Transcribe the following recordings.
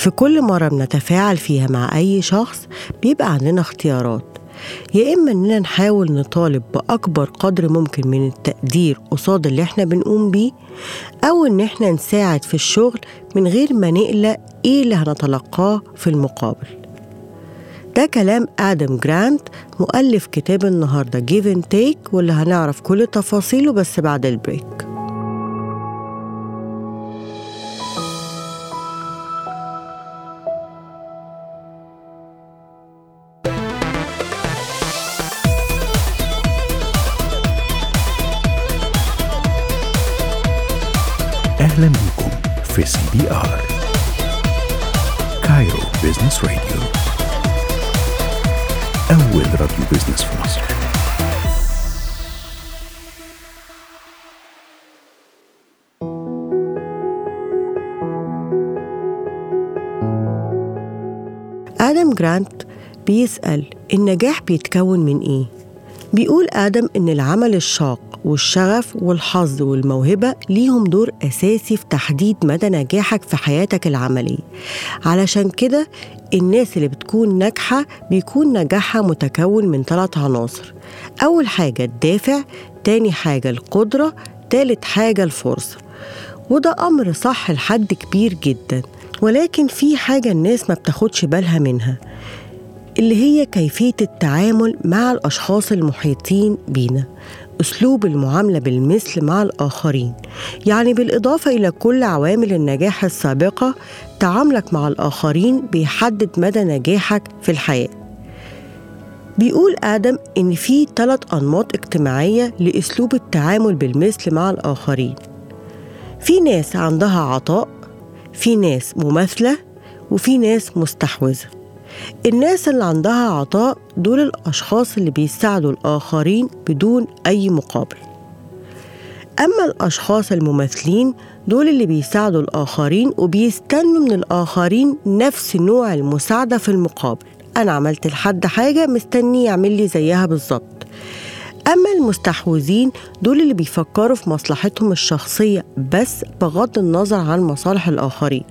في كل مرة بنتفاعل فيها مع أي شخص بيبقى عندنا اختيارات. يا إما إننا نحاول نطالب بأكبر قدر ممكن من التقدير قصاد اللي إحنا بنقوم بيه أو إن إحنا نساعد في الشغل من غير ما نقلق إيه اللي هنتلقاه في المقابل. ده كلام آدم جرانت مؤلف كتاب النهاردة Give and Take واللي هنعرف كل تفاصيله بس بعد البريك. أهلا بكم في CBR Cairo Business Radio أول راديو business في مصر. آدم جرانت بيسأل النجاح بيتكون من إيه؟ بيقول آدم إن العمل الشاق والشغف والحظ والموهبة ليهم دور أساسي في تحديد مدى نجاحك في حياتك العملية. علشان كده الناس اللي بتكون ناجحة بيكون نجاحها متكون من ثلاث عناصر. أول حاجة الدافع تاني حاجة القدرة تالت حاجة الفرصة. وده أمر صح لحد كبير جدا ولكن في حاجة الناس ما بتاخدش بالها منها. اللي هي كيفية التعامل مع الأشخاص المحيطين بينا أسلوب المعاملة بالمثل مع الآخرين. يعني بالإضافة إلى كل عوامل النجاح السابقة تعاملك مع الآخرين بيحدد مدى نجاحك في الحياة. بيقول آدم إن في ثلاث أنماط اجتماعية لأسلوب التعامل بالمثل مع الآخرين. في ناس عندها عطاء في ناس مماثلة وفي ناس مستحوذة. الناس اللي عندها عطاء دول الأشخاص اللي بيساعدوا الآخرين بدون أي مقابل. أما الأشخاص المماثلين دول اللي بيساعدوا الآخرين وبيستنوا من الآخرين نفس نوع المساعدة في المقابل. أنا عملت لحد حاجة مستني يعمل لي زيها بالظبط. أما المستحوذين دول اللي بيفكروا في مصلحتهم الشخصية بس بغض النظر عن مصالح الآخرين.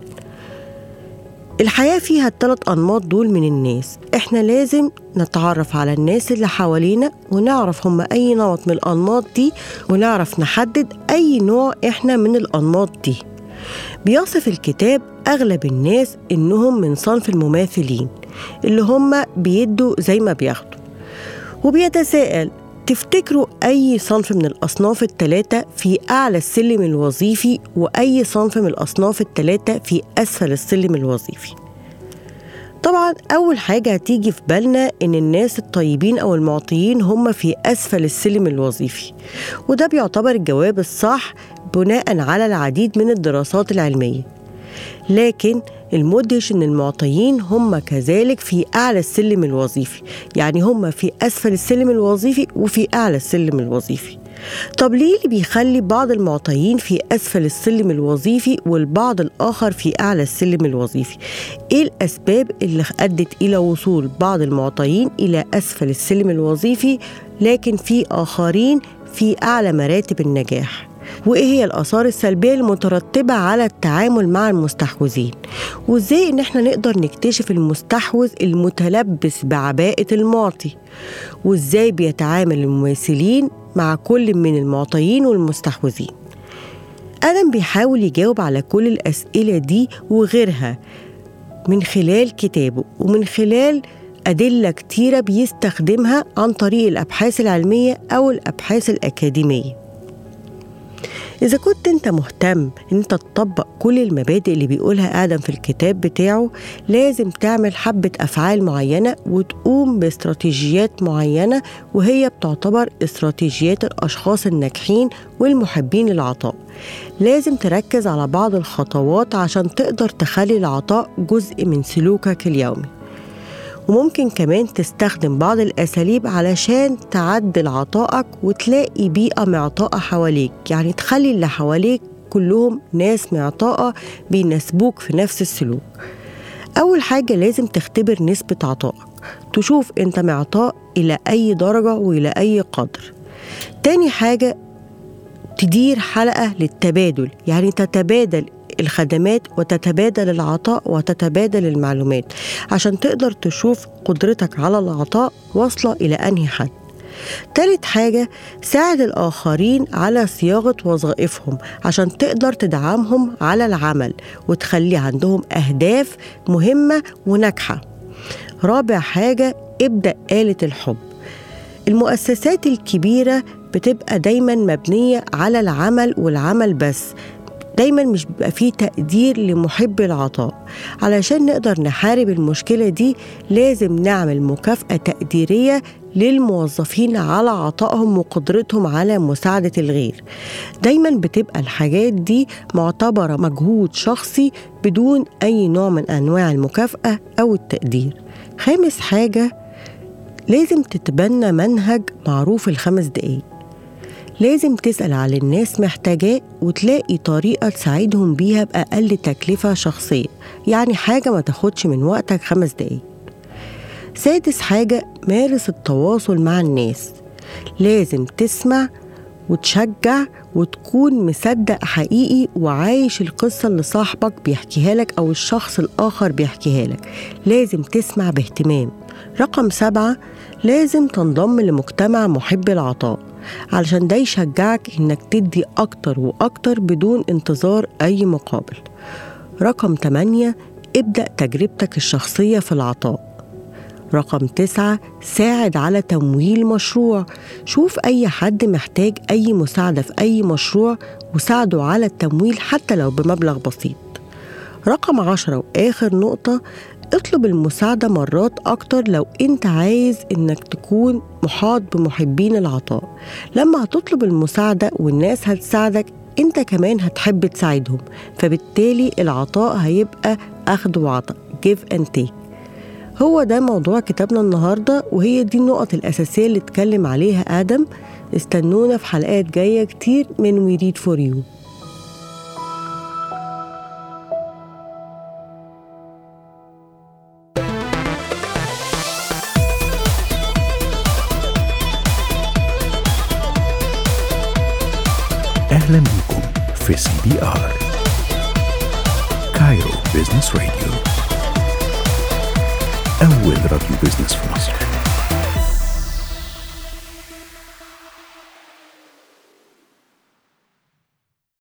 الحياة فيها الثلاث أنماط دول من الناس. إحنا لازم نتعرف على الناس اللي حوالينا ونعرف هم أي نمط من الأنماط دي ونعرف نحدد أي نوع إحنا من الأنماط دي. بيصف الكتاب أغلب الناس إنهم من صنف المماثلين اللي هم بيدوا زي ما بياخدوا. وبيتساءل تفتكروا أي صنف من الأصناف الثلاثة في أعلى السلم الوظيفي وأي صنف من الأصناف الثلاثة في أسفل السلم الوظيفي؟ طبعا أول حاجة هتيجي في بالنا إن الناس الطيبين أو المعطيين هم في أسفل السلم الوظيفي وده بيعتبر الجواب الصح بناء على العديد من الدراسات العلمية. لكن المدهش إن المعطيين هم كذلك في أعلى السلم الوظيفي. يعني هم في أسفل السلم الوظيفي وفي أعلى السلم الوظيفي. طب ليه اللي بيخلي بعض المعطيين في أسفل السلم الوظيفي والبعض الآخر في أعلى السلم الوظيفي؟ إيه الأسباب اللي أدت إلى وصول بعض المعطيين إلى أسفل السلم الوظيفي لكن في آخرين في أعلى مراتب النجاح؟ وإيه هي الآثار السلبية المترتبة على التعامل مع المستحوذين؟ وإزاي إن إحنا نقدر نكتشف المستحوذ المتلبس بعباءة المعطي؟ وإزاي بيتعامل المماثلين مع كل من المعطيين والمستحوذين؟ أدم بيحاول يجاوب على كل الأسئلة دي وغيرها من خلال كتابه ومن خلال أدلة كتيرة بيستخدمها عن طريق الأبحاث العلمية أو الأبحاث الأكاديمية. إذا كنت أنت مهتم إن أنت تطبق كل المبادئ اللي بيقولها آدم في الكتاب بتاعه لازم تعمل حبة أفعال معينة وتقوم باستراتيجيات معينة وهي بتعتبر استراتيجيات الأشخاص الناجحين والمحبين للعطاء. لازم تركز على بعض الخطوات عشان تقدر تخلي العطاء جزء من سلوكك اليومي. وممكن كمان تستخدم بعض الأساليب علشان تعدل عطائك وتلاقي بيئة معطاءة حواليك. يعني تخلي اللي حواليك كلهم ناس معطاءة بيناسبوك في نفس السلوك. أول حاجة لازم تختبر نسبة عطائك. تشوف أنت معطاء إلى أي درجة وإلى أي قدر. تاني حاجة تدير حلقة للتبادل. يعني تتبادل الخدمات وتتبادل العطاء وتتبادل المعلومات عشان تقدر تشوف قدرتك على العطاء واصلة إلى أنهي حد. تالت حاجة ساعد الآخرين على صياغة وظائفهم عشان تقدر تدعمهم على العمل وتخلي عندهم أهداف مهمة وناجحة. رابع حاجة ابدأ آلة الحب. المؤسسات الكبيرة بتبقى دايما مبنية على العمل والعمل بس دايما مش بيبقى فيه تقدير لمحب العطاء. علشان نقدر نحارب المشكلة دي لازم نعمل مكافأة تقديرية للموظفين على عطائهم وقدرتهم على مساعدة الغير. دايما بتبقى الحاجات دي معتبرة مجهود شخصي بدون أي نوع من أنواع المكافأة أو التقدير. خامس حاجة لازم تتبنى منهج معروف الخمس دقايق. لازم تسأل على الناس محتاجاه وتلاقي طريقة تساعدهم بيها بأقل تكلفة شخصية. يعني حاجة ما تاخدش من وقتك خمس دقايق. سادس حاجة مارس التواصل مع الناس. لازم تسمع وتشجع وتكون مصدق حقيقي وعايش القصة اللي صاحبك بيحكيها لك أو الشخص الآخر بيحكيها لك. لازم تسمع باهتمام. رقم سبعة لازم تنضم لمجتمع محب العطاء. علشان ده يشجعك إنك تدي أكتر وأكتر بدون انتظار أي مقابل. رقم 8 ابدأ تجربتك الشخصية في العطاء. رقم تسعة ساعد على تمويل مشروع. شوف أي حد محتاج أي مساعدة في أي مشروع وساعده على التمويل حتى لو بمبلغ بسيط. رقم عشرة وآخر نقطة اطلب المساعدة مرات أكتر لو أنت عايز إنك تكون محاط بمحبين العطاء. لما هتطلب المساعدة والناس هتساعدك أنت كمان هتحب تساعدهم. فبالتالي العطاء هيبقى أخد وعطاء. Give and take. هو ده موضوع كتابنا النهاردة وهي دي النقط الأساسية اللي اتكلم عليها آدم. استنونا في حلقات جاية كتير من We Read For You. في CBR Cairo Business Radio أول راديو business في مصر